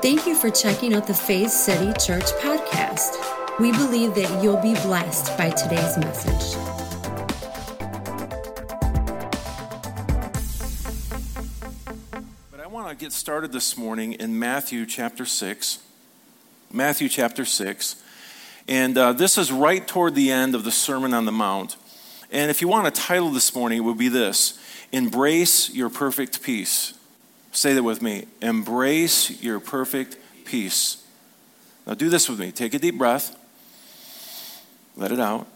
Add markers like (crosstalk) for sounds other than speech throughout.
Thank you for checking out the Faith City Church podcast. We believe that you'll be blessed by today's message. But I want to get started this morning in Matthew chapter 6. Matthew chapter 6. And uh, this is right toward the end of the Sermon on the Mount. And if you want a title this morning, it would be this Embrace Your Perfect Peace. Say that with me. Embrace your perfect peace. Now do this with me. Take a deep breath. Let it out.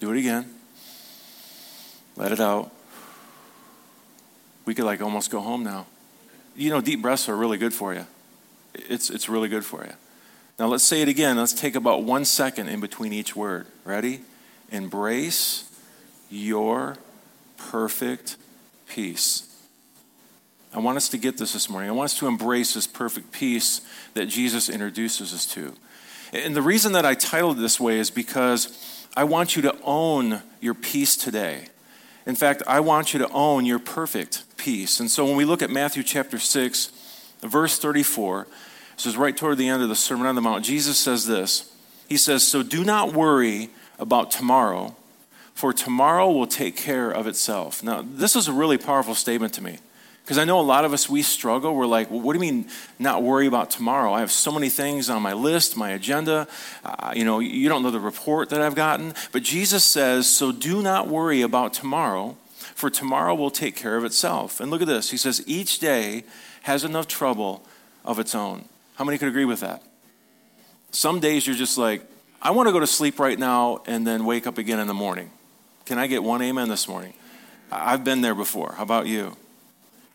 Do it again. Let it out. We could like almost go home now. You know, deep breaths are really good for you. It's, it's really good for you. Now let's say it again. Let's take about one second in between each word. Ready? Embrace your perfect peace. I want us to get this this morning. I want us to embrace this perfect peace that Jesus introduces us to. And the reason that I titled it this way is because I want you to own your peace today. In fact, I want you to own your perfect peace. And so when we look at Matthew chapter 6, verse 34, this is right toward the end of the Sermon on the Mount, Jesus says this. He says, So do not worry about tomorrow, for tomorrow will take care of itself. Now, this is a really powerful statement to me. Because I know a lot of us, we struggle. We're like, well, what do you mean not worry about tomorrow? I have so many things on my list, my agenda. Uh, you know, you don't know the report that I've gotten. But Jesus says, so do not worry about tomorrow, for tomorrow will take care of itself. And look at this. He says, each day has enough trouble of its own. How many could agree with that? Some days you're just like, I want to go to sleep right now and then wake up again in the morning. Can I get one amen this morning? I've been there before. How about you?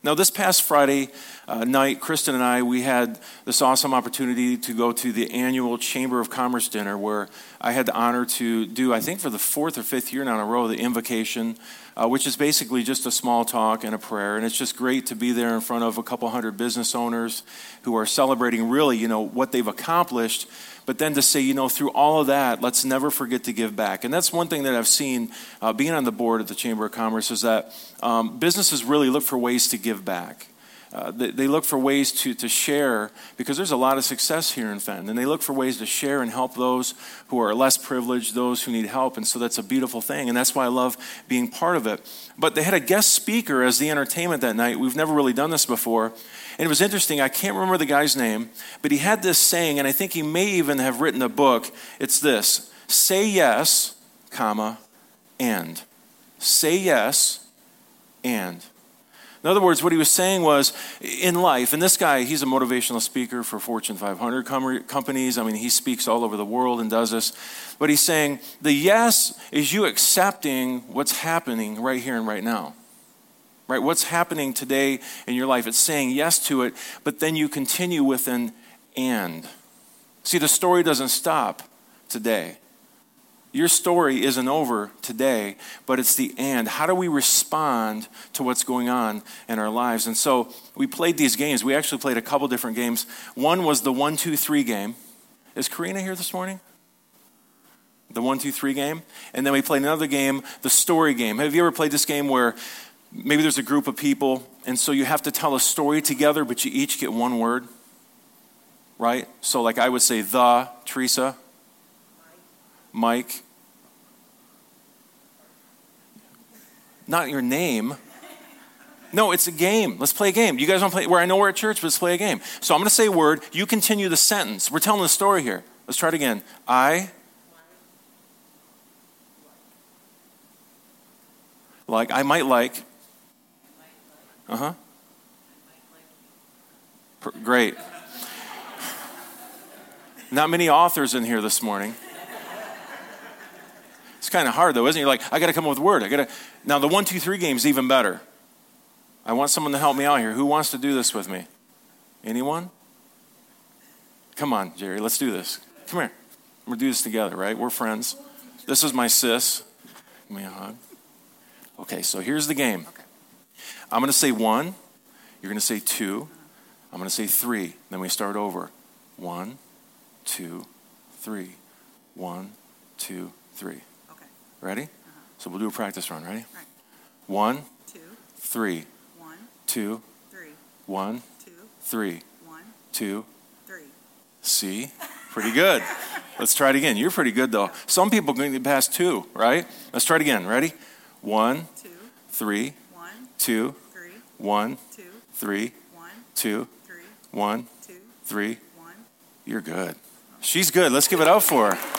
Now, this past Friday uh, night, Kristen and I, we had this awesome opportunity to go to the annual Chamber of Commerce dinner where I had the honor to do, I think for the fourth or fifth year now in a row, the invocation, uh, which is basically just a small talk and a prayer. And it's just great to be there in front of a couple hundred business owners who are celebrating really, you know, what they've accomplished but then to say, you know, through all of that, let's never forget to give back. And that's one thing that I've seen uh, being on the board at the Chamber of Commerce is that um, businesses really look for ways to give back. Uh, they, they, look for ways to, to share because there's a lot of success here in Fenton. And they look for ways to share and help those who are less privileged, those who need help. And so that's a beautiful thing. And that's why I love being part of it. But they had a guest speaker as the entertainment that night. We've never really done this before. And it was interesting. I can't remember the guy's name, but he had this saying, and I think he may even have written a book. It's this say yes, comma, and. Say yes, and. In other words, what he was saying was in life, and this guy, he's a motivational speaker for Fortune 500 companies. I mean, he speaks all over the world and does this. But he's saying the yes is you accepting what's happening right here and right now. Right? What's happening today in your life? It's saying yes to it, but then you continue with an and. See, the story doesn't stop today. Your story isn't over today, but it's the end. How do we respond to what's going on in our lives? And so we played these games. We actually played a couple different games. One was the one, two, three game. Is Karina here this morning? The one, two, three game. And then we played another game, the story game. Have you ever played this game where maybe there's a group of people, and so you have to tell a story together, but you each get one word? Right? So, like I would say, the, Teresa, Mike, not your name. No, it's a game. Let's play a game. You guys want to play? Where I know we're at church, but let's play a game. So I'm going to say a word. You continue the sentence. We're telling the story here. Let's try it again. I like. I might like. Uh huh. Great. Not many authors in here this morning. Kind of hard though, isn't it? You're like, I got to come up with a word. I got to. Now the one, two, three game is even better. I want someone to help me out here. Who wants to do this with me? Anyone? Come on, Jerry. Let's do this. Come here. We're gonna do this together, right? We're friends. This is my sis. Give me a hug. Okay, so here's the game. I'm going to say one. You're going to say two. I'm going to say three. Then we start over. One, two, three. One, two, three. Ready? Uh-huh. So we'll do a practice run. Ready? Right. One, two, three, one, two, three, one, two, three, one, two, Three. See? Pretty good. Let's try it again. You're pretty good, though. Some people can get past two, right? Let's try it again. Ready? One, Two. three, One. two, Three. one, Two. three, One. two, Three. one, Two. three. One. You're good. She's good. Let's give it up for her.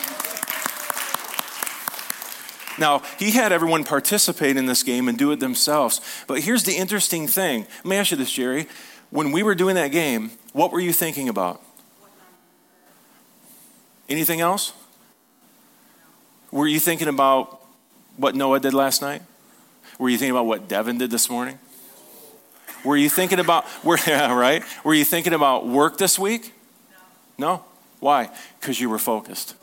Now, he had everyone participate in this game and do it themselves. But here's the interesting thing. Let me ask you this, Jerry. When we were doing that game, what were you thinking about? Anything else? Were you thinking about what Noah did last night? Were you thinking about what Devin did this morning? Were you thinking about (laughs) were yeah, right? Were you thinking about work this week? No. Why? Because you were focused.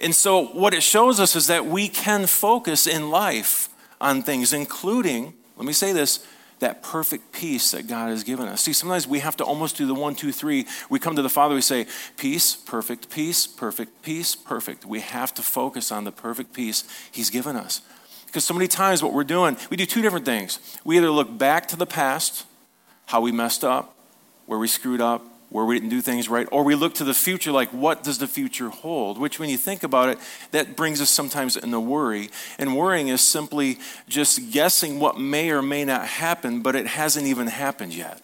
And so what it shows us is that we can focus in life on things, including, let me say this, that perfect peace that God has given us. See, sometimes we have to almost do the one, two, three. We come to the Father, we say, peace, perfect peace, perfect peace, perfect. We have to focus on the perfect peace He's given us. Because so many times what we're doing, we do two different things. We either look back to the past, how we messed up, where we screwed up, where we didn't do things right, or we look to the future like, what does the future hold? Which, when you think about it, that brings us sometimes into worry. And worrying is simply just guessing what may or may not happen, but it hasn't even happened yet.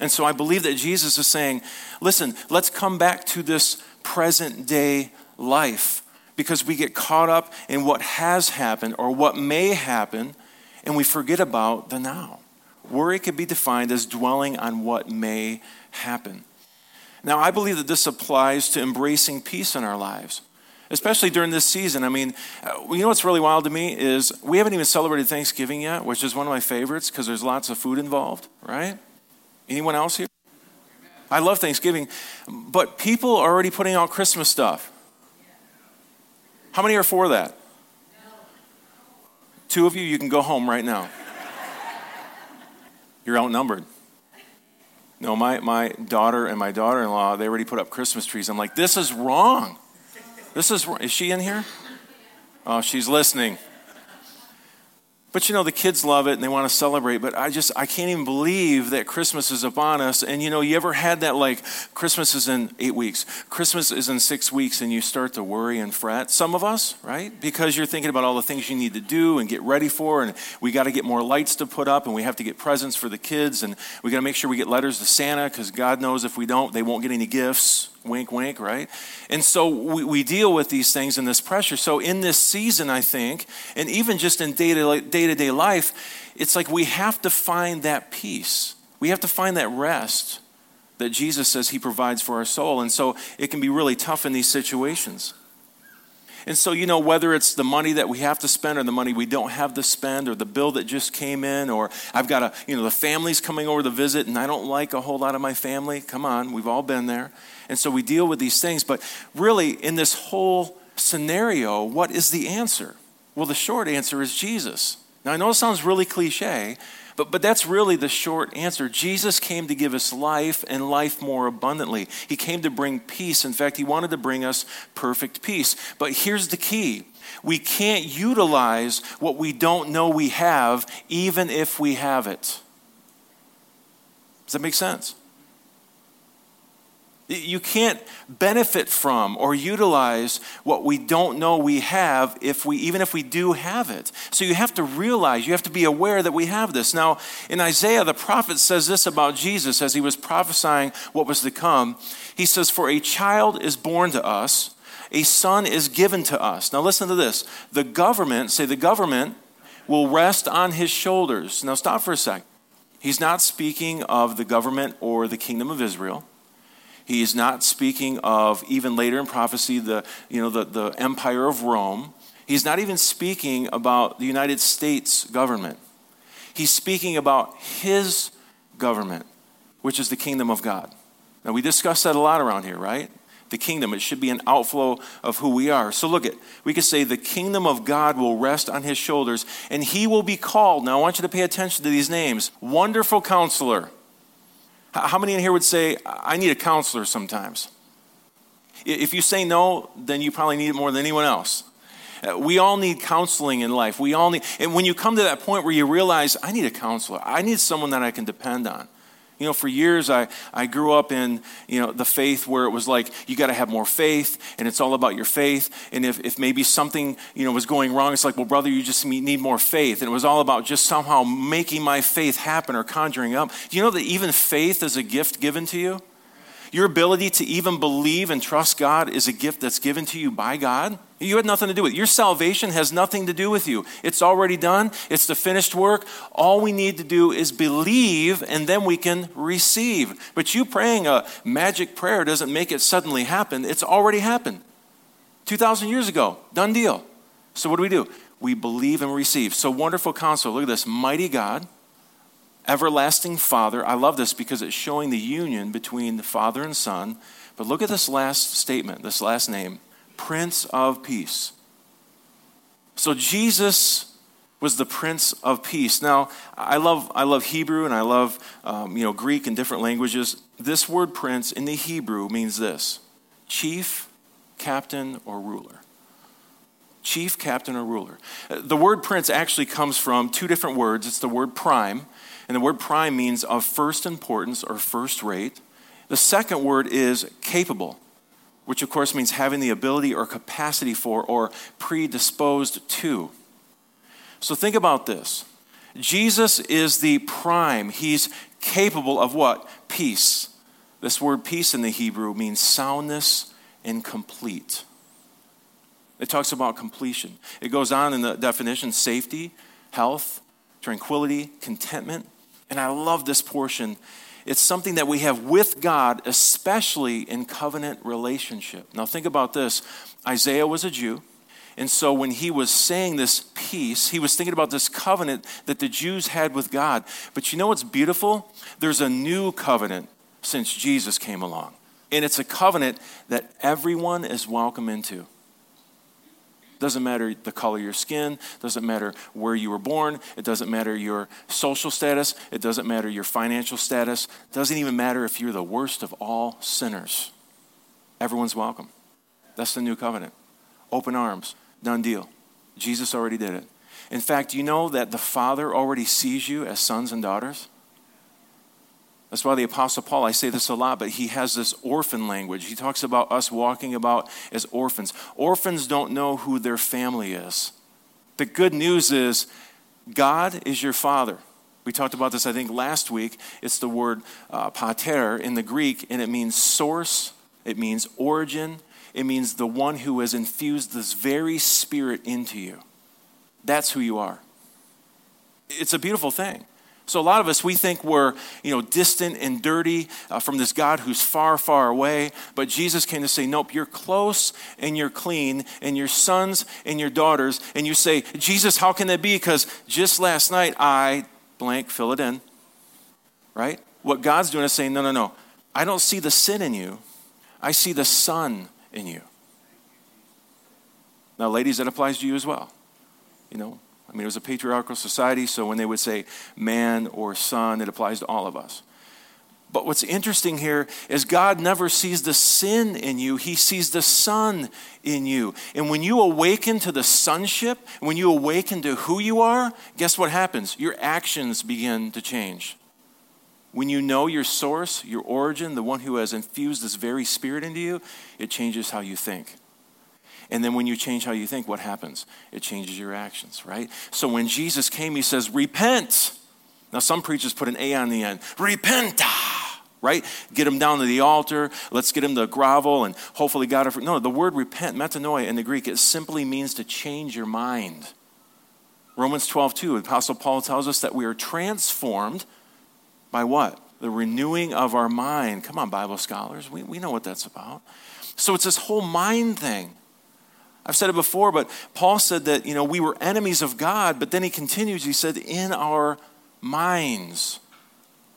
And so I believe that Jesus is saying, listen, let's come back to this present day life because we get caught up in what has happened or what may happen and we forget about the now. Worry could be defined as dwelling on what may happen. Now, I believe that this applies to embracing peace in our lives, especially during this season. I mean, uh, you know what's really wild to me is we haven't even celebrated Thanksgiving yet, which is one of my favorites because there's lots of food involved, right? Anyone else here? I love Thanksgiving, but people are already putting out Christmas stuff. How many are for that? Two of you, you can go home right now. You're outnumbered. No, my, my daughter and my daughter in law, they already put up Christmas trees. I'm like, this is wrong. This is Is she in here? Oh, she's listening. But you know, the kids love it and they want to celebrate, but I just, I can't even believe that Christmas is upon us. And you know, you ever had that like, Christmas is in eight weeks, Christmas is in six weeks, and you start to worry and fret? Some of us, right? Because you're thinking about all the things you need to do and get ready for, and we got to get more lights to put up, and we have to get presents for the kids, and we got to make sure we get letters to Santa, because God knows if we don't, they won't get any gifts. Wink, wink, right? And so we, we deal with these things and this pressure. So in this season, I think, and even just in day to day life, it's like we have to find that peace. We have to find that rest that Jesus says he provides for our soul. And so it can be really tough in these situations. And so, you know, whether it's the money that we have to spend or the money we don't have to spend or the bill that just came in or I've got a, you know, the family's coming over to visit and I don't like a whole lot of my family. Come on, we've all been there. And so we deal with these things. But really, in this whole scenario, what is the answer? Well, the short answer is Jesus. Now, I know it sounds really cliche, but, but that's really the short answer. Jesus came to give us life and life more abundantly. He came to bring peace. In fact, He wanted to bring us perfect peace. But here's the key we can't utilize what we don't know we have, even if we have it. Does that make sense? You can't benefit from or utilize what we don't know we have if we even if we do have it. So you have to realize, you have to be aware that we have this. Now, in Isaiah the prophet says this about Jesus as he was prophesying what was to come. He says for a child is born to us, a son is given to us. Now listen to this. The government, say the government will rest on his shoulders. Now stop for a sec. He's not speaking of the government or the kingdom of Israel. He is not speaking of, even later in prophecy, the, you know, the, the empire of Rome. He's not even speaking about the United States government. He's speaking about his government, which is the kingdom of God. Now, we discuss that a lot around here, right? The kingdom, it should be an outflow of who we are. So, look at, we could say the kingdom of God will rest on his shoulders, and he will be called. Now, I want you to pay attention to these names Wonderful Counselor, how many in here would say, I need a counselor sometimes? If you say no, then you probably need it more than anyone else. Uh, we all need counseling in life. We all need, and when you come to that point where you realize, I need a counselor, I need someone that I can depend on. You know, for years I, I grew up in, you know, the faith where it was like, you got to have more faith, and it's all about your faith. And if, if maybe something, you know, was going wrong, it's like, well, brother, you just need more faith. And it was all about just somehow making my faith happen or conjuring up. Do you know that even faith is a gift given to you? Your ability to even believe and trust God is a gift that's given to you by God. You had nothing to do with it. Your salvation has nothing to do with you. It's already done, it's the finished work. All we need to do is believe, and then we can receive. But you praying a magic prayer doesn't make it suddenly happen, it's already happened. 2,000 years ago, done deal. So, what do we do? We believe and receive. So, wonderful counsel. Look at this mighty God everlasting Father. I love this because it's showing the union between the Father and Son. But look at this last statement, this last name Prince of Peace. So Jesus was the Prince of Peace. Now, I love, I love Hebrew and I love um, you know, Greek and different languages. This word prince in the Hebrew means this chief, captain, or ruler. Chief, captain, or ruler. The word prince actually comes from two different words. It's the word prime, and the word prime means of first importance or first rate. The second word is capable, which of course means having the ability or capacity for or predisposed to. So think about this Jesus is the prime, he's capable of what? Peace. This word peace in the Hebrew means soundness and complete. It talks about completion. It goes on in the definition safety, health, tranquility, contentment. And I love this portion. It's something that we have with God, especially in covenant relationship. Now, think about this Isaiah was a Jew. And so when he was saying this peace, he was thinking about this covenant that the Jews had with God. But you know what's beautiful? There's a new covenant since Jesus came along. And it's a covenant that everyone is welcome into. Doesn't matter the color of your skin, doesn't matter where you were born, it doesn't matter your social status, it doesn't matter your financial status, it doesn't even matter if you're the worst of all sinners. Everyone's welcome. That's the new covenant. Open arms, done deal. Jesus already did it. In fact, you know that the Father already sees you as sons and daughters? That's why the Apostle Paul, I say this a lot, but he has this orphan language. He talks about us walking about as orphans. Orphans don't know who their family is. The good news is God is your father. We talked about this, I think, last week. It's the word uh, pater in the Greek, and it means source, it means origin, it means the one who has infused this very spirit into you. That's who you are. It's a beautiful thing. So a lot of us, we think we're, you know, distant and dirty uh, from this God who's far, far away. But Jesus came to say, nope, you're close and you're clean and your sons and your daughters. And you say, Jesus, how can that be? Because just last night I blank, fill it in, right? What God's doing is saying, no, no, no. I don't see the sin in you. I see the son in you. Now, ladies, that applies to you as well. You know, I mean, it was a patriarchal society, so when they would say man or son, it applies to all of us. But what's interesting here is God never sees the sin in you, He sees the Son in you. And when you awaken to the sonship, when you awaken to who you are, guess what happens? Your actions begin to change. When you know your source, your origin, the one who has infused this very spirit into you, it changes how you think. And then when you change how you think, what happens? It changes your actions, right? So when Jesus came, he says, Repent. Now, some preachers put an A on the end. Repent, right? Get him down to the altar. Let's get him to grovel and hopefully God. No, the word repent, metanoia in the Greek, it simply means to change your mind. Romans 12, 2, Apostle Paul tells us that we are transformed by what? The renewing of our mind. Come on, Bible scholars. We, we know what that's about. So it's this whole mind thing. I've said it before, but Paul said that, you know, we were enemies of God, but then he continues, he said, in our minds,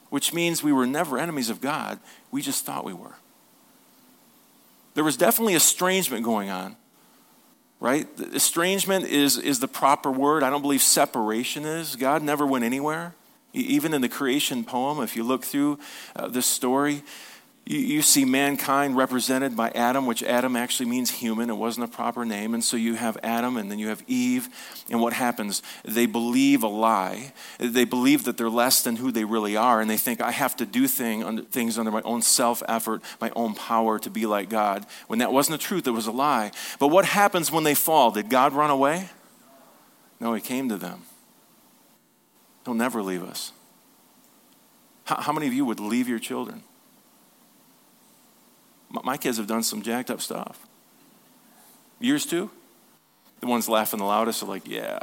which means we were never enemies of God. We just thought we were. There was definitely estrangement going on, right? Estrangement is, is the proper word. I don't believe separation is. God never went anywhere. Even in the creation poem, if you look through uh, this story, You, you see mankind represented by Adam, which Adam actually means human. It wasn't a proper name. And so you have Adam and then you have Eve. And what happens? They believe a lie. They believe that they're less than who they really are. And they think, I have to do thing, things under my own self effort, my own power to be like God. When that wasn't the truth, it was a lie. But what happens when they fall? Did God run away? No, He came to them. He'll never leave us. How many of you would leave your children? My kids have done some jacked up stuff. Yours too? The ones laughing the loudest are like, yeah.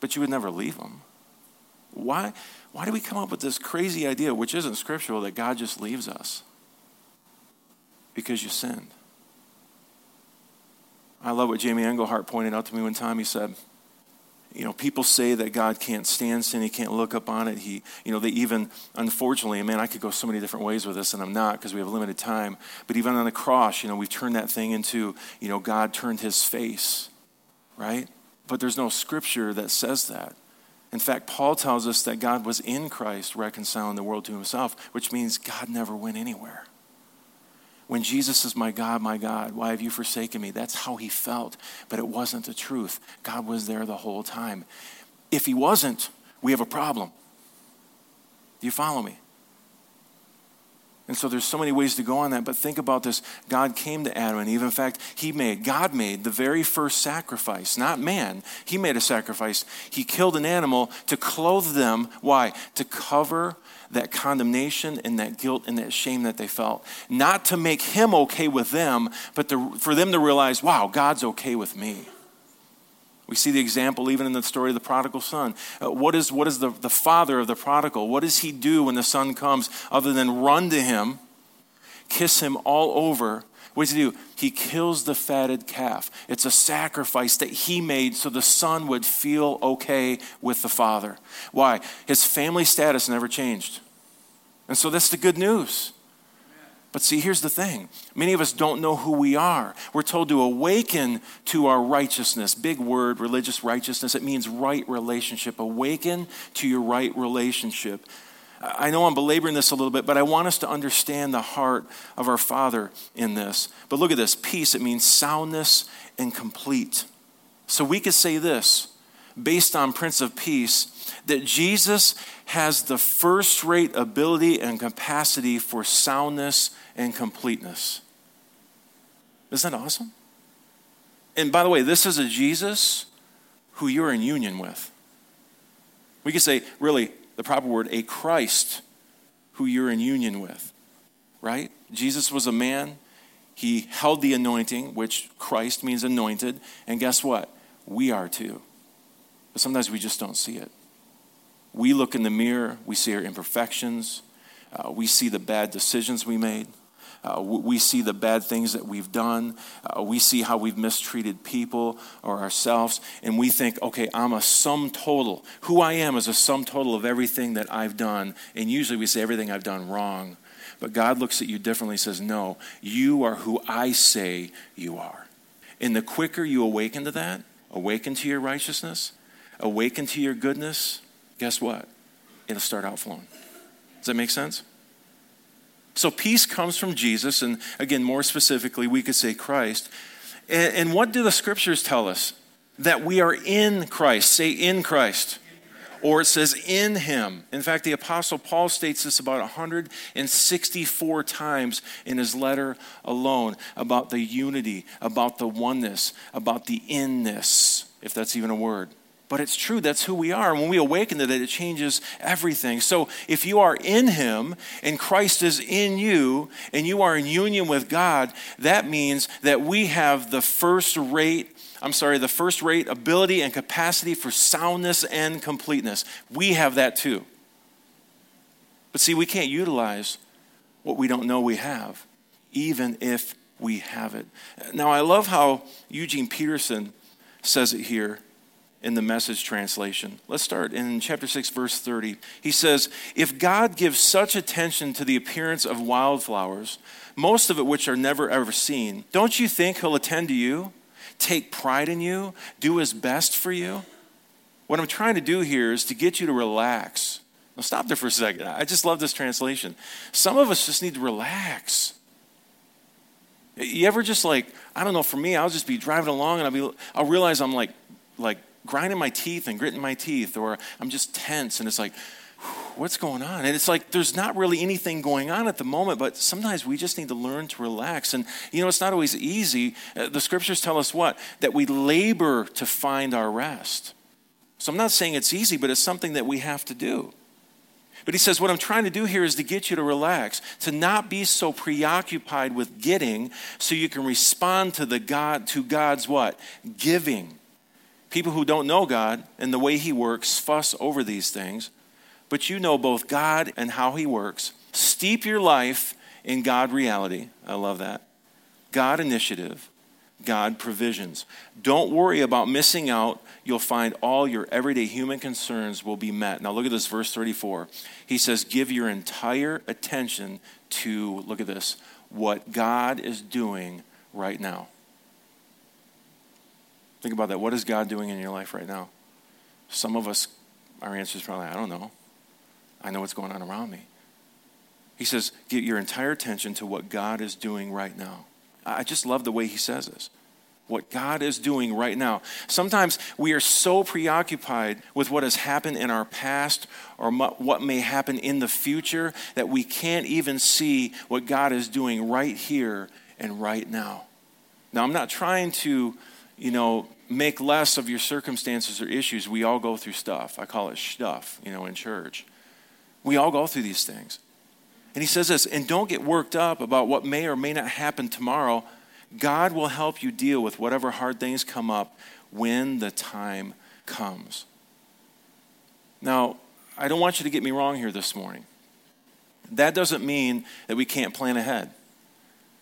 But you would never leave them. Why, why do we come up with this crazy idea, which isn't scriptural, that God just leaves us? Because you sinned. I love what Jamie Englehart pointed out to me one time. He said, you know, people say that God can't stand sin, he can't look up on it. He, you know, they even, unfortunately, man, I could go so many different ways with this, and I'm not because we have limited time. But even on the cross, you know, we've turned that thing into, you know, God turned his face, right? But there's no scripture that says that. In fact, Paul tells us that God was in Christ reconciling the world to himself, which means God never went anywhere. When Jesus is my God, my God, why have you forsaken me? That's how he felt, but it wasn't the truth. God was there the whole time. If he wasn't, we have a problem. Do you follow me? And so there's so many ways to go on that, but think about this. God came to Adam and Eve. In fact, he made, God made the very first sacrifice, not man. He made a sacrifice. He killed an animal to clothe them. Why? To cover that condemnation and that guilt and that shame that they felt. Not to make him okay with them, but to, for them to realize, wow, God's okay with me. We see the example even in the story of the prodigal son. Uh, what is, what is the, the father of the prodigal? What does he do when the son comes other than run to him, kiss him all over? What does he do? He kills the fatted calf. It's a sacrifice that he made so the son would feel okay with the father. Why? His family status never changed. And so that's the good news. But see, here's the thing many of us don't know who we are. We're told to awaken to our righteousness. Big word, religious righteousness. It means right relationship. Awaken to your right relationship. I know I'm belaboring this a little bit, but I want us to understand the heart of our Father in this. But look at this peace, it means soundness and complete. So we could say this based on Prince of Peace that Jesus has the first rate ability and capacity for soundness and completeness. Isn't that awesome? And by the way, this is a Jesus who you're in union with. We could say, really, the proper word, a Christ who you're in union with, right? Jesus was a man. He held the anointing, which Christ means anointed. And guess what? We are too. But sometimes we just don't see it. We look in the mirror, we see our imperfections, uh, we see the bad decisions we made. Uh, we see the bad things that we've done. Uh, we see how we've mistreated people or ourselves. And we think, okay, I'm a sum total. Who I am is a sum total of everything that I've done. And usually we say everything I've done wrong. But God looks at you differently says, no, you are who I say you are. And the quicker you awaken to that, awaken to your righteousness, awaken to your goodness, guess what? It'll start outflowing. Does that make sense? So peace comes from Jesus, and again, more specifically, we could say Christ. And, and what do the scriptures tell us? That we are in Christ. Say in Christ or it says in him. In fact, the Apostle Paul states this about 164 times in his letter alone about the unity, about the oneness, about the inness, if that's even a word. But it's true, that's who we are. And when we awaken to that, it changes everything. So if you are in Him and Christ is in you and you are in union with God, that means that we have the first rate, I'm sorry, the first rate ability and capacity for soundness and completeness. We have that too. But see, we can't utilize what we don't know we have, even if we have it. Now, I love how Eugene Peterson says it here in the message translation. Let's start in chapter 6, verse 30. He says, If God gives such attention to the appearance of wildflowers, most of it which are never ever seen, don't you think He'll attend to you, take pride in you, do His best for you? What I'm trying to do here is to get you to relax Now, stop there for a second. I just love this translation. Some of us just need to relax. You ever just like, I don't know, for me, I'll just be driving along and I'll be, I'll realize I'm like, like grinding my teeth and gritting my teeth, or I'm just tense and it's like, what's going on? And it's like there's not really anything going on at the moment, but sometimes we just need to learn to relax. And you know, it's not always easy. Uh, the scriptures tell us what? That we labor to find our rest. So I'm not saying it's easy, but it's something that we have to do. But he says, What I'm trying to do here is to get you to relax, to not be so preoccupied with getting so you can respond to the God to God's what? Giving. People who don't know God and the way he works fuss over these things, but you know both God and how he works. Steep your life in God reality. I love that. God initiative, God provisions. Don't worry about missing out. You'll find all your everyday human concerns will be met. Now, look at this, verse 34. He says, Give your entire attention to, look at this, what God is doing right now. Think about that. What is God doing in your life right now? Some of us, our answer is probably, I don't know. I know what's going on around me. He says, get your entire attention to what God is doing right now. I just love the way he says this. What God is doing right now. Sometimes we are so preoccupied with what has happened in our past or what may happen in the future that we can't even see what God is doing right here and right now. Now, I'm not trying to, you know, make less of your circumstances or issues. We all go through stuff. I call it stuff, you know, in church. We all go through these things. And he says this, and don't get worked up about what may or may not happen tomorrow. God will help you deal with whatever hard things come up when the time comes. Now, I don't want you to get me wrong here this morning. That doesn't mean that we can't plan ahead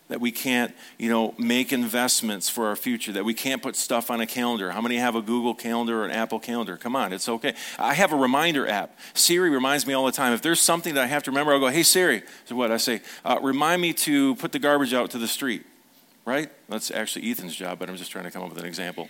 that we can't, you know, make investments for our future, that we can't put stuff on a calendar. How many have a Google Calendar or an Apple Calendar? Come on, it's okay. I have a reminder app. Siri reminds me all the time. If there's something that I have to remember, I'll go, hey, Siri. So what? I say, uh, remind me to put the garbage out to the street, right? That's actually Ethan's job, but I'm just trying to come up with an example.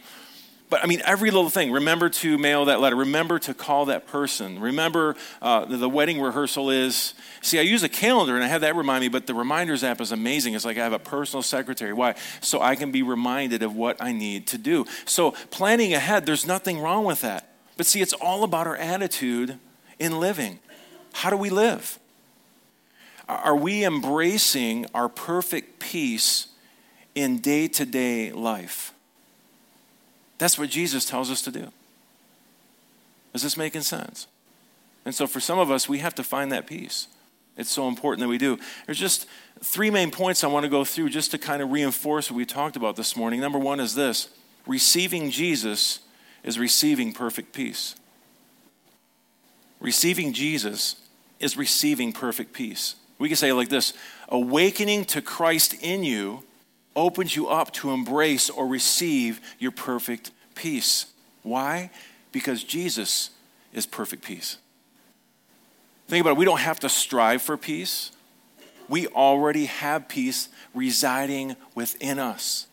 But I mean, every little thing. Remember to mail that letter. Remember to call that person. Remember uh, the wedding rehearsal is. See, I use a calendar and I have that remind me, but the reminders app is amazing. It's like I have a personal secretary. Why? So I can be reminded of what I need to do. So planning ahead, there's nothing wrong with that. But see, it's all about our attitude in living. How do we live? Are we embracing our perfect peace in day to day life? That's what Jesus tells us to do. Is this making sense? And so for some of us, we have to find that peace. It's so important that we do. There's just three main points I want to go through just to kind of reinforce what we talked about this morning. Number one is this receiving Jesus is receiving perfect peace. Receiving Jesus is receiving perfect peace. We can say like this awakening to Christ in you opens you up to embrace or receive your perfect peace. Why? Because Jesus is perfect peace. Think about it. We don't have to strive for peace. We already have peace residing within us.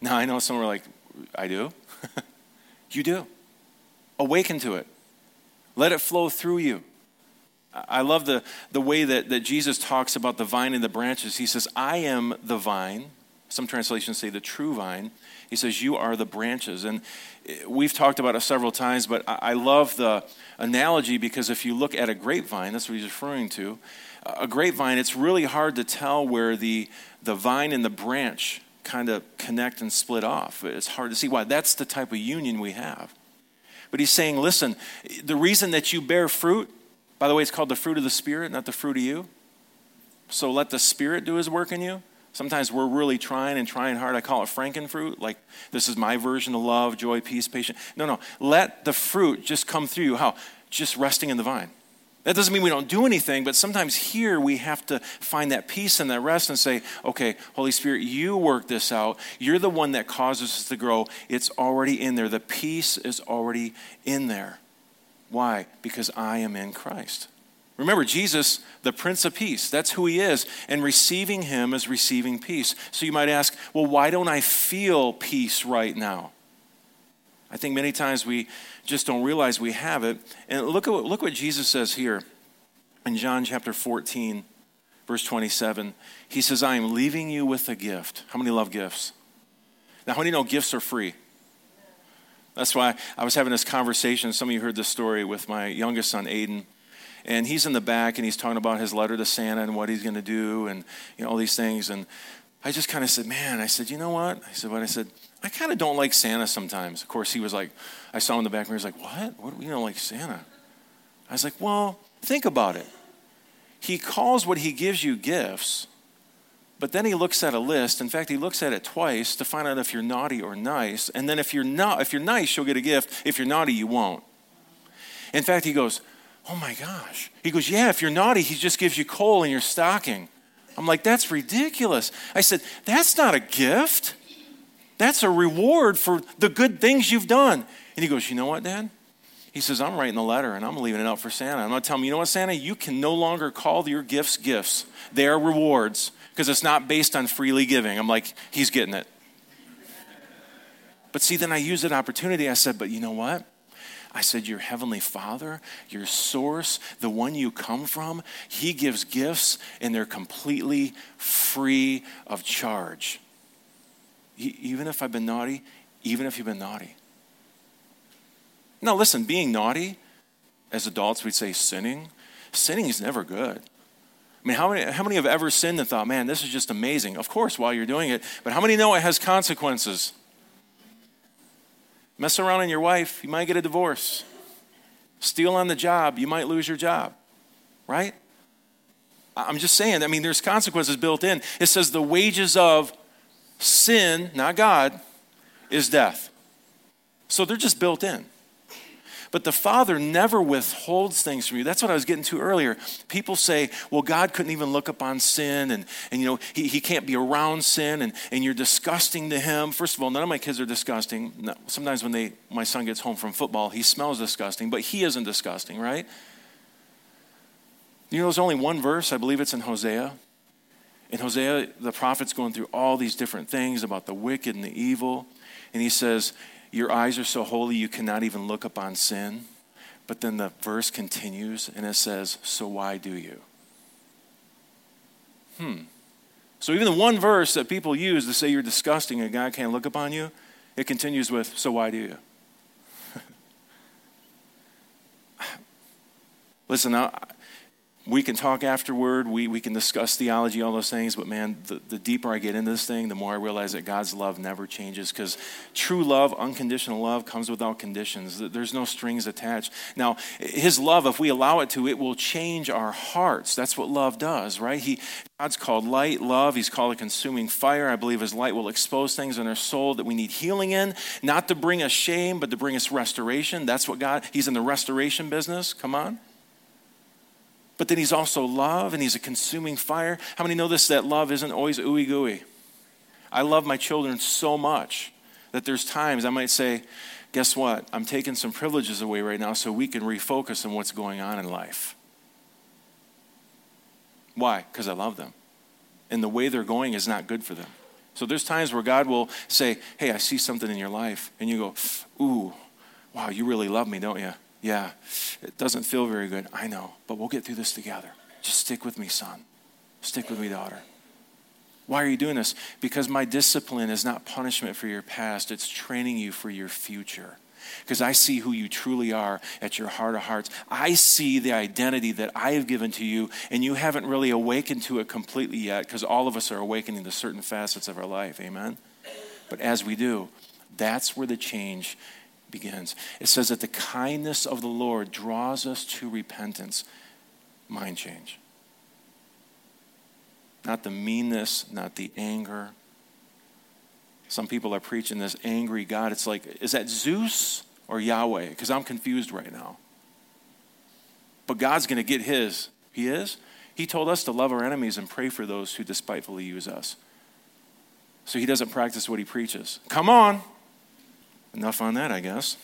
Now, I know some are like, I do. (laughs) you do. Awaken to it. Let it flow through you. I love the, the way that, that Jesus talks about the vine and the branches. He says, I am the vine. Some translations say the true vine. He says, You are the branches. And eh, we've talked about it several times, but I love the analogy because if you look at a grapevine, that's what he's referring to. A grapevine, it's really hard to tell where the, the vine and the branch kind of connect and split off. It's hard to see why. That's the type of union we have. But he's saying, listen, the reason that you bear fruit by the way, it's called the fruit of the Spirit, not the fruit of you. So let the Spirit do his work in you. Sometimes we're really trying and trying hard. I call it frankenfruit, like this is my version of love, joy, peace, patience. No, no. Let the fruit just come through you. How? Just resting in the vine. That doesn't mean we don't do anything, but sometimes here we have to find that peace and that rest and say, okay, Holy Spirit, you work this out. You're the one that causes us to grow. It's already in there. The peace is already in there. Why? Because I am in Christ. Remember, Jesus, the Prince of Peace, that's who he is. And receiving him is receiving peace. So you might ask, well, why don't I feel peace right now? I think many times we just don't realize we have it. And look at what, look what Jesus says here in John chapter 14, verse 27. He says, I am leaving you with a gift. How many love gifts? Now, how many know gifts are free? That's why I was having this conversation. Some of you heard this story with my youngest son, Aiden. And he's in the back and he's talking about his letter to Santa and what he's going to do and you know, all these things. And I just kind of said, Man, I said, you know what? I said, What? I said, I kind of don't like Santa sometimes. Of course, he was like, I saw him in the back mirror. He was like, What? What? do You don't like Santa? I was like, Well, think about it. He calls what he gives you gifts, but then he looks at a list. In fact, he looks at it twice to find out if you're naughty or nice. And then if you're not, if you're nice, you'll get a gift. If you're naughty, you won't. In fact, he goes, Oh my gosh. He goes, Yeah, if you're naughty, he just gives you coal in your stocking. I'm like, That's ridiculous. I said, That's not a gift. That's a reward for the good things you've done. And he goes, You know what, Dad? He says, I'm writing the letter and I'm leaving it out for Santa. I'm going to tell him, you know what, Santa? You can no longer call your gifts gifts. They are rewards because it's not based on freely giving. I'm like, he's getting it. But see, then I used that opportunity. I said, but you know what? I said, Your heavenly Father, your source, the one you come from, he gives gifts and they're completely free of charge. Even if I've been naughty, even if you've been naughty. Now, listen, being naughty, as adults, we'd say sinning. Sinning is never good. I mean, how many, how many have ever sinned and thought, man, this is just amazing? Of course, while you're doing it, but how many know it has consequences? Mess around on your wife, you might get a divorce. Steal on the job, you might lose your job, right? I'm just saying, I mean, there's consequences built in. It says the wages of sin, not God, is death. So they're just built in. But the Father never withholds things from you. That's what I was getting to earlier. People say, well, God couldn't even look upon sin and, and you know, he, he can't be around sin and, and you're disgusting to him. First of all, none of my kids are disgusting. Sometimes when they, my son gets home from football, he smells disgusting, but he isn't disgusting, right? You know, there's only one verse, I believe it's in Hosea. In Hosea, the prophet's going through all these different things about the wicked and the evil. And he says, your eyes are so holy you cannot even look upon sin. But then the verse continues and it says, So why do you? Hmm. So even the one verse that people use to say you're disgusting and God can't look upon you, it continues with, So why do you? (laughs) Listen, I, we can talk afterward, we, we can discuss theology, all those things, but man, the, the deeper I get into this thing, the more I realize that God's love never changes because true love, unconditional love, comes without conditions. There's no strings attached. Now, His love, if we allow it to, it will change our hearts. That's what love does, right? He, God's called light, love. He's called a consuming fire. I believe His light will expose things in our soul that we need healing in, not to bring us shame, but to bring us restoration. That's what God, He's in the restoration business. Come on but then he's also love and he's a consuming fire. How many know this that love isn't always ooey gooey? I love my children so much that there's times I might say, guess what? I'm taking some privileges away right now so we can refocus on what's going on in life. Why? Because I love them. And the way they're going is not good for them. So there's times where God will say, Hey, I see something in your life. And you go, Ooh, wow, you really love me, don't you? Yeah, it doesn't feel very good. I know, but we'll get through this together. Just stick with me, son. Stick with me, daughter. Why are you doing this? Because my discipline is not punishment for your past, it's training you for your future. Because I see who you truly are at your heart of hearts. I see the identity that I have given to you, and you haven't really awakened to it completely yet, because all of us are awakening to certain facets of our life. Amen? But as we do, that's where the change begins. It says that the kindness of the Lord draws us to repentance. Mind change. Not the meanness, not the anger. Some people are preaching this angry God. It's like, is that Zeus or Yahweh? Because I'm confused right now. But God's going to get his. He is. He told us to love our enemies and pray for those who despitefully use us. So he doesn't practice what he preaches. Come on. Enough on that, I guess.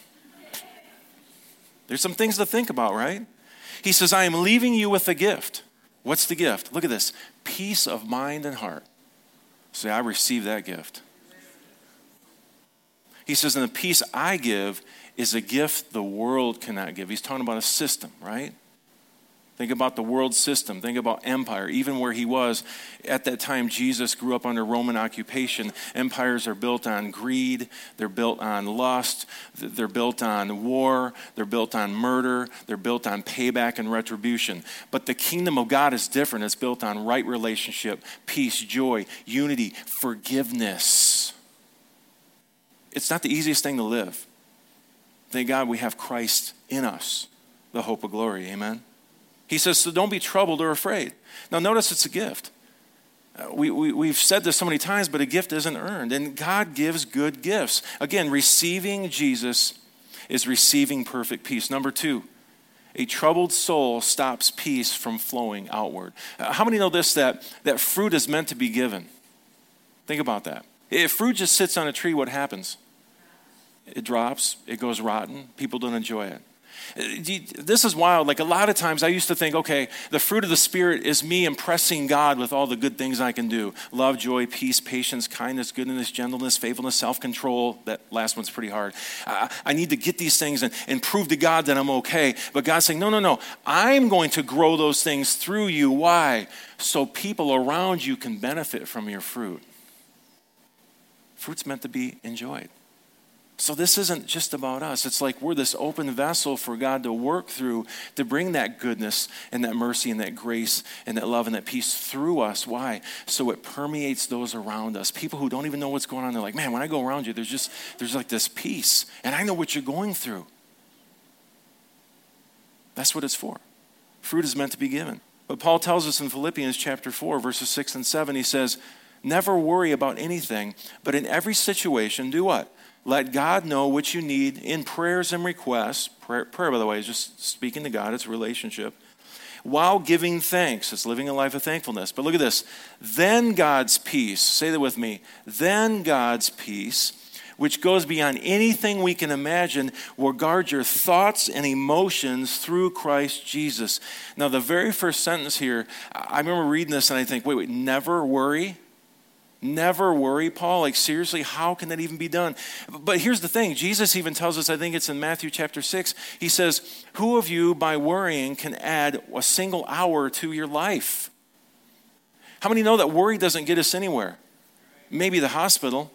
There's some things to think about, right? He says, I am leaving you with a gift. What's the gift? Look at this peace of mind and heart. Say, I receive that gift. He says, And the peace I give is a gift the world cannot give. He's talking about a system, right? Think about the world system. Think about empire. Even where he was at that time, Jesus grew up under Roman occupation. Empires are built on greed, they're built on lust, they're built on war, they're built on murder, they're built on payback and retribution. But the kingdom of God is different. It's built on right relationship, peace, joy, unity, forgiveness. It's not the easiest thing to live. Thank God we have Christ in us, the hope of glory. Amen. He says, so don't be troubled or afraid. Now, notice it's a gift. Uh, we, we, we've said this so many times, but a gift isn't earned. And God gives good gifts. Again, receiving Jesus is receiving perfect peace. Number two, a troubled soul stops peace from flowing outward. Uh, how many know this that, that fruit is meant to be given? Think about that. If fruit just sits on a tree, what happens? It drops, it goes rotten, people don't enjoy it. Uh, this is wild. Like a lot of times I used to think, okay, the fruit of the Spirit is me impressing God with all the good things I can do love, joy, peace, patience, kindness, goodness, gentleness, faithfulness, self control. That last one's pretty hard. I need to get these things and, and prove to God that I'm okay. But God's saying, no, no, no. I'm going to grow those things through you. Why? So people around you can benefit from your fruit. Fruit's meant to be enjoyed. So this isn't just about us. It's like we're this open vessel for God to work through to bring that goodness and that mercy and that grace and that love and that peace through us. Why? So it permeates those around us. People who don't even know what's going on, they're like, man, when I go around you, there's just there's like this peace. And I know what you're going through. That's what it's for. Fruit is meant to be given. But Paul tells us in Philippians chapter 4, verses 6 and 7, he says, Never worry about anything, but in every situation, do what? Let God know what you need in prayers and requests. Prayer, prayer, by the way, is just speaking to God, it's a relationship. While giving thanks, it's living a life of thankfulness. But look at this. Then God's peace, say that with me, then God's peace, which goes beyond anything we can imagine, will guard your thoughts and emotions through Christ Jesus. Now, the very first sentence here, I remember reading this and I think, wait, wait, never worry. Never worry, Paul. Like, seriously, how can that even be done? But here's the thing Jesus even tells us, I think it's in Matthew chapter 6, he says, Who of you, by worrying, can add a single hour to your life? How many know that worry doesn't get us anywhere? Maybe the hospital,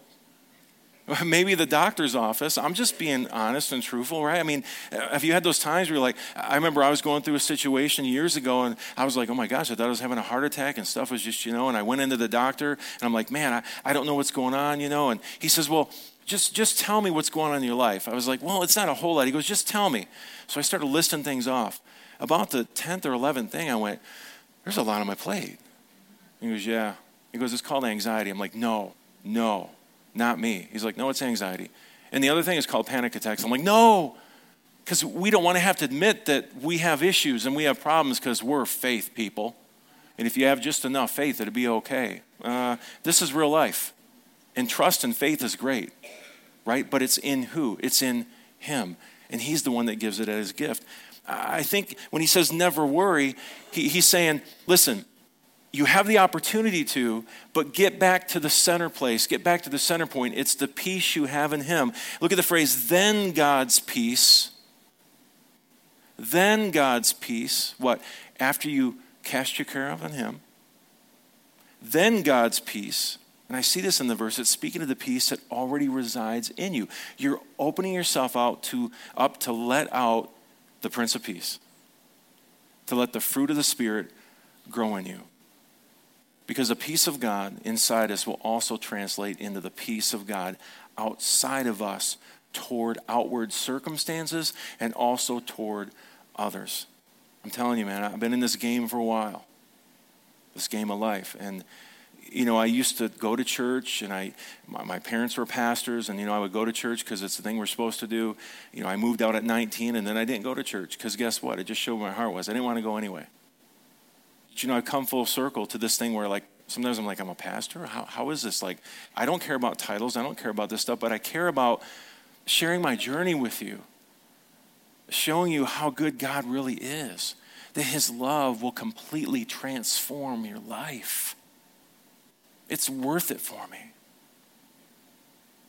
(laughs) maybe the doctor's office. I'm just being honest and truthful, right? I mean, have you had those times where you're like, I remember I was going through a situation years ago and I was like, oh my gosh, I thought I was having a heart attack and stuff was just, you know, and I went into the doctor and I'm like, man, I, I don't know what's going on, you know, and he says, well, just, just tell me what's going on in your life. I was like, well, it's not a whole lot. He goes, just tell me. So I started listing things off. About the 10th or 11th thing, I went, there's a lot on my plate. He goes, yeah. He goes, it's called anxiety. I'm like, no, no not me. He's like, no, it's anxiety. And the other thing is called panic attacks. I'm like, no, because we don't want to have to admit that we have issues and we have problems because we're faith people. And if you have just enough faith, it'll be okay. Uh, this is real life. And trust and faith is great, right? But it's in who? It's in Him. And He's the one that gives it as a gift. I think when He says never worry, he, He's saying, listen, you have the opportunity to, but get back to the center place, get back to the center point. It's the peace you have in Him. Look at the phrase, then God's peace. Then God's peace. What? After you cast your care on Him. Then God's peace. And I see this in the verse. It's speaking of the peace that already resides in you. You're opening yourself out to up to let out the Prince of Peace, to let the fruit of the Spirit grow in you. Because the peace of God inside us will also translate into the peace of God outside of us toward outward circumstances and also toward others. I'm telling you, man, I've been in this game for a while, this game of life. And, you know, I used to go to church, and I, my, my parents were pastors, and, you know, I would go to church because it's the thing we're supposed to do. You know, I moved out at 19, and then I didn't go to church because guess what? It just showed where my heart was I didn't want to go anyway. You know, I've come full circle to this thing where, like, sometimes I'm like, I'm a pastor? How, how is this? Like, I don't care about titles, I don't care about this stuff, but I care about sharing my journey with you, showing you how good God really is, that His love will completely transform your life. It's worth it for me.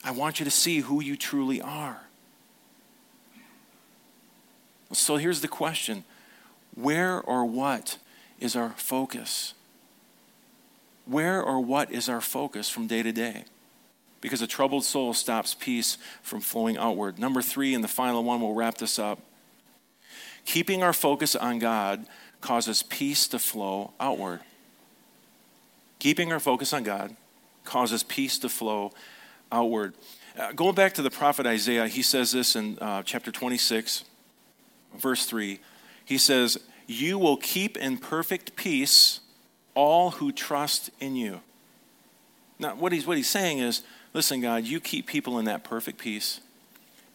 I want you to see who you truly are. So here's the question Where or what is our focus? Where or what is our focus from day to day? Because a troubled soul stops peace from flowing outward. Number three, and the final one, we'll wrap this up. Keeping our focus on God causes peace to flow outward. Keeping our focus on God causes peace to flow outward. Uh, going back to the prophet Isaiah, he says this in uh, chapter 26, verse 3. He says, You will keep in perfect peace all who trust in you. Now, what he's, what he's saying is, listen, God, you keep people in that perfect peace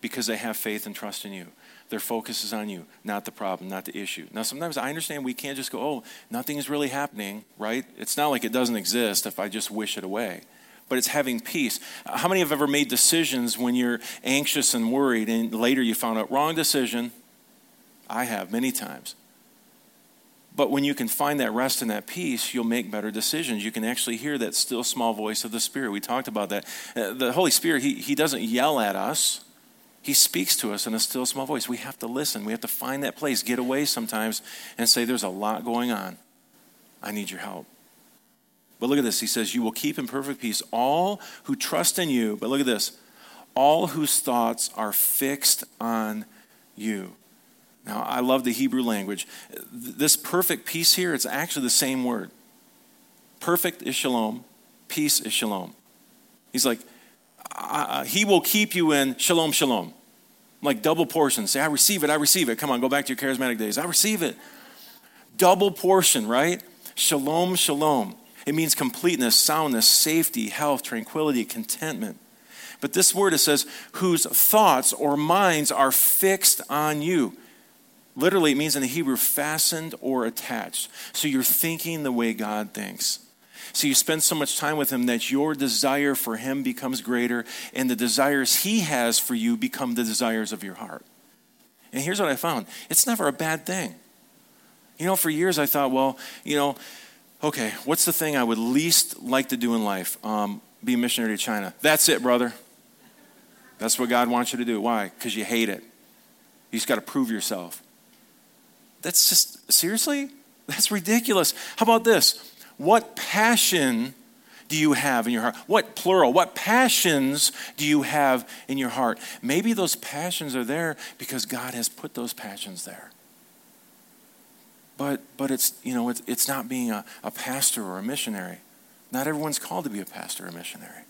because they have faith and trust in you. Their focus is on you, not the problem, not the issue. Now, sometimes I understand we can't just go, oh, nothing is really happening, right? It's not like it doesn't exist if I just wish it away. But it's having peace. How many have ever made decisions when you're anxious and worried and later you found out, wrong decision? I have many times. But when you can find that rest and that peace, you'll make better decisions. You can actually hear that still small voice of the Spirit. We talked about that. Uh, the Holy Spirit, he, he doesn't yell at us, He speaks to us in a still small voice. We have to listen. We have to find that place, get away sometimes, and say, There's a lot going on. I need your help. But look at this. He says, You will keep in perfect peace all who trust in you. But look at this all whose thoughts are fixed on you. Now, I love the Hebrew language. This perfect peace here, it's actually the same word. Perfect is shalom, peace is shalom. He's like, He will keep you in shalom, shalom. Like double portion. Say, I receive it, I receive it. Come on, go back to your charismatic days. I receive it. Double portion, right? Shalom, shalom. It means completeness, soundness, safety, health, tranquility, contentment. But this word, it says, whose thoughts or minds are fixed on you. Literally, it means in the Hebrew, fastened or attached. So you're thinking the way God thinks. So you spend so much time with Him that your desire for Him becomes greater, and the desires He has for you become the desires of your heart. And here's what I found it's never a bad thing. You know, for years I thought, well, you know, okay, what's the thing I would least like to do in life? Um, be a missionary to China. That's it, brother. That's what God wants you to do. Why? Because you hate it. You just got to prove yourself. That's just, seriously? That's ridiculous. How about this? What passion do you have in your heart? What plural? What passions do you have in your heart? Maybe those passions are there because God has put those passions there. But, but it's, you know, it's, it's not being a, a pastor or a missionary. Not everyone's called to be a pastor or a missionary.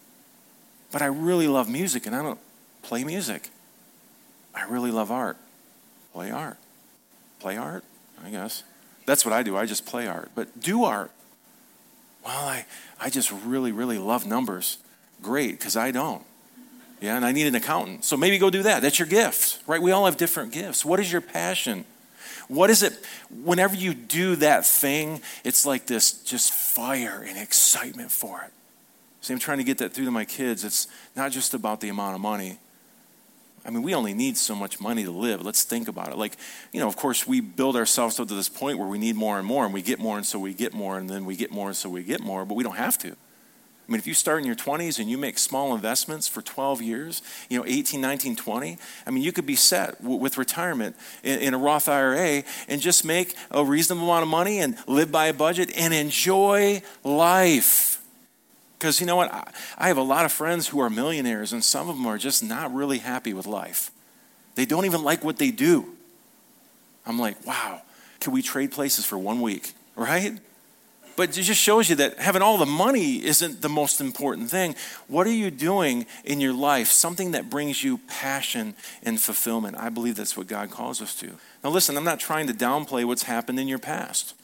But I really love music and I don't play music. I really love art. Play art. Play art, I guess. That's what I do. I just play art. But do art. Well, I, I just really, really love numbers. Great, because I don't. Yeah, and I need an accountant. So maybe go do that. That's your gift, right? We all have different gifts. What is your passion? What is it? Whenever you do that thing, it's like this just fire and excitement for it. See, I'm trying to get that through to my kids. It's not just about the amount of money, I mean, we only need so much money to live. Let's think about it. Like, you know, of course, we build ourselves up to this point where we need more and more, and we get more, and so we get more, and then we get more, and so we get more, but we don't have to. I mean, if you start in your 20s and you make small investments for 12 years, you know, 18, 19, 20, I mean, you could be set w- with retirement in, in, a Roth IRA and just make a reasonable amount of money and live by a budget and enjoy life. Because you know what? I have a lot of friends who are millionaires, and some of them are just not really happy with life. They don't even like what they do. I'm like, wow, can we trade places for one week, right? But it just shows you that having all the money isn't the most important thing. What are you doing in your life? Something that brings you passion and fulfillment. I believe that's what God calls us to. Now, listen, I'm not trying to downplay what's happened in your past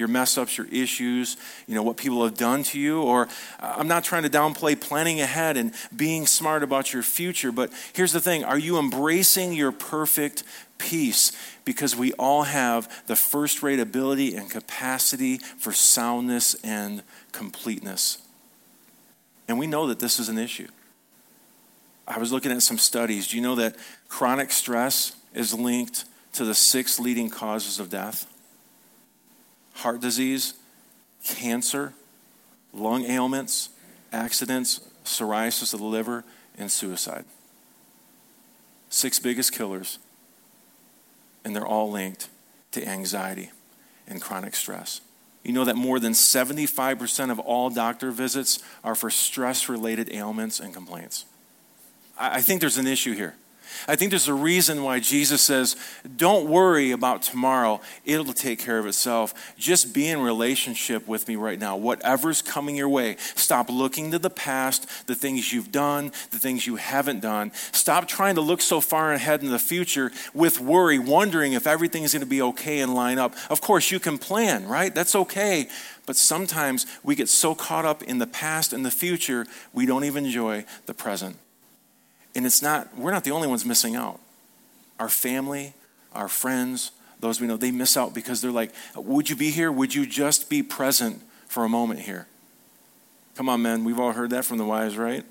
your mess ups, your issues, you know, what people have done to you. Or uh, I'm not trying to downplay planning ahead and being smart about your future, but here's the thing are you embracing your perfect peace? Because we all have the first rate ability and capacity for soundness and completeness. And we know that this is an issue. I was looking at some studies. Do you know that chronic stress is linked to the six leading causes of death? Heart disease, cancer, lung ailments, accidents, psoriasis of the liver, and suicide. Six biggest killers, and they're all linked to anxiety and chronic stress. You know that more than 75% of all doctor visits are for stress related ailments and complaints. I think there's an issue here. I think there's a reason why Jesus says, Don't worry about tomorrow, it'll take care of itself. Just be in relationship with me right now. Whatever's coming your way, stop looking to the past, the things you've done, the things you haven't done. Stop trying to look so far ahead in the future with worry, wondering if everything's going to be okay and line up. Of course, you can plan, right? That's okay. But sometimes we get so caught up in the past and the future, we don't even enjoy the present. And it's not, we're not the only ones missing out. Our family, our friends, those we know, they miss out because they're like, would you be here? Would you just be present for a moment here? Come on, men. We've all heard that from the wives, right?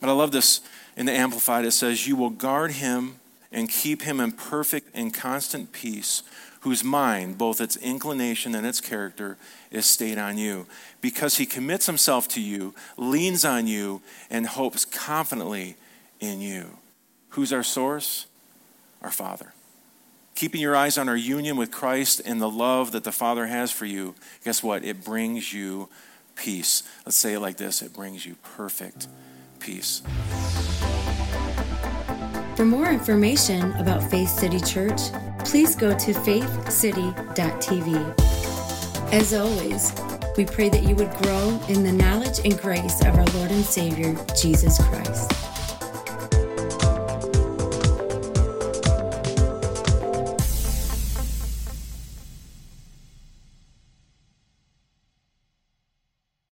But I love this in the Amplified. It says, You will guard him and keep him in perfect and constant peace, whose mind, both its inclination and its character, is stayed on you, because he commits himself to you, leans on you, and hopes confidently in you. Who's our source? Our Father. Keeping your eyes on our union with Christ and the love that the Father has for you, guess what? It brings you peace. Let's say it like this it brings you perfect peace. For more information about Faith City Church, please go to faithcity.tv. As always, we pray that you would grow in the knowledge and grace of our Lord and Savior, Jesus Christ.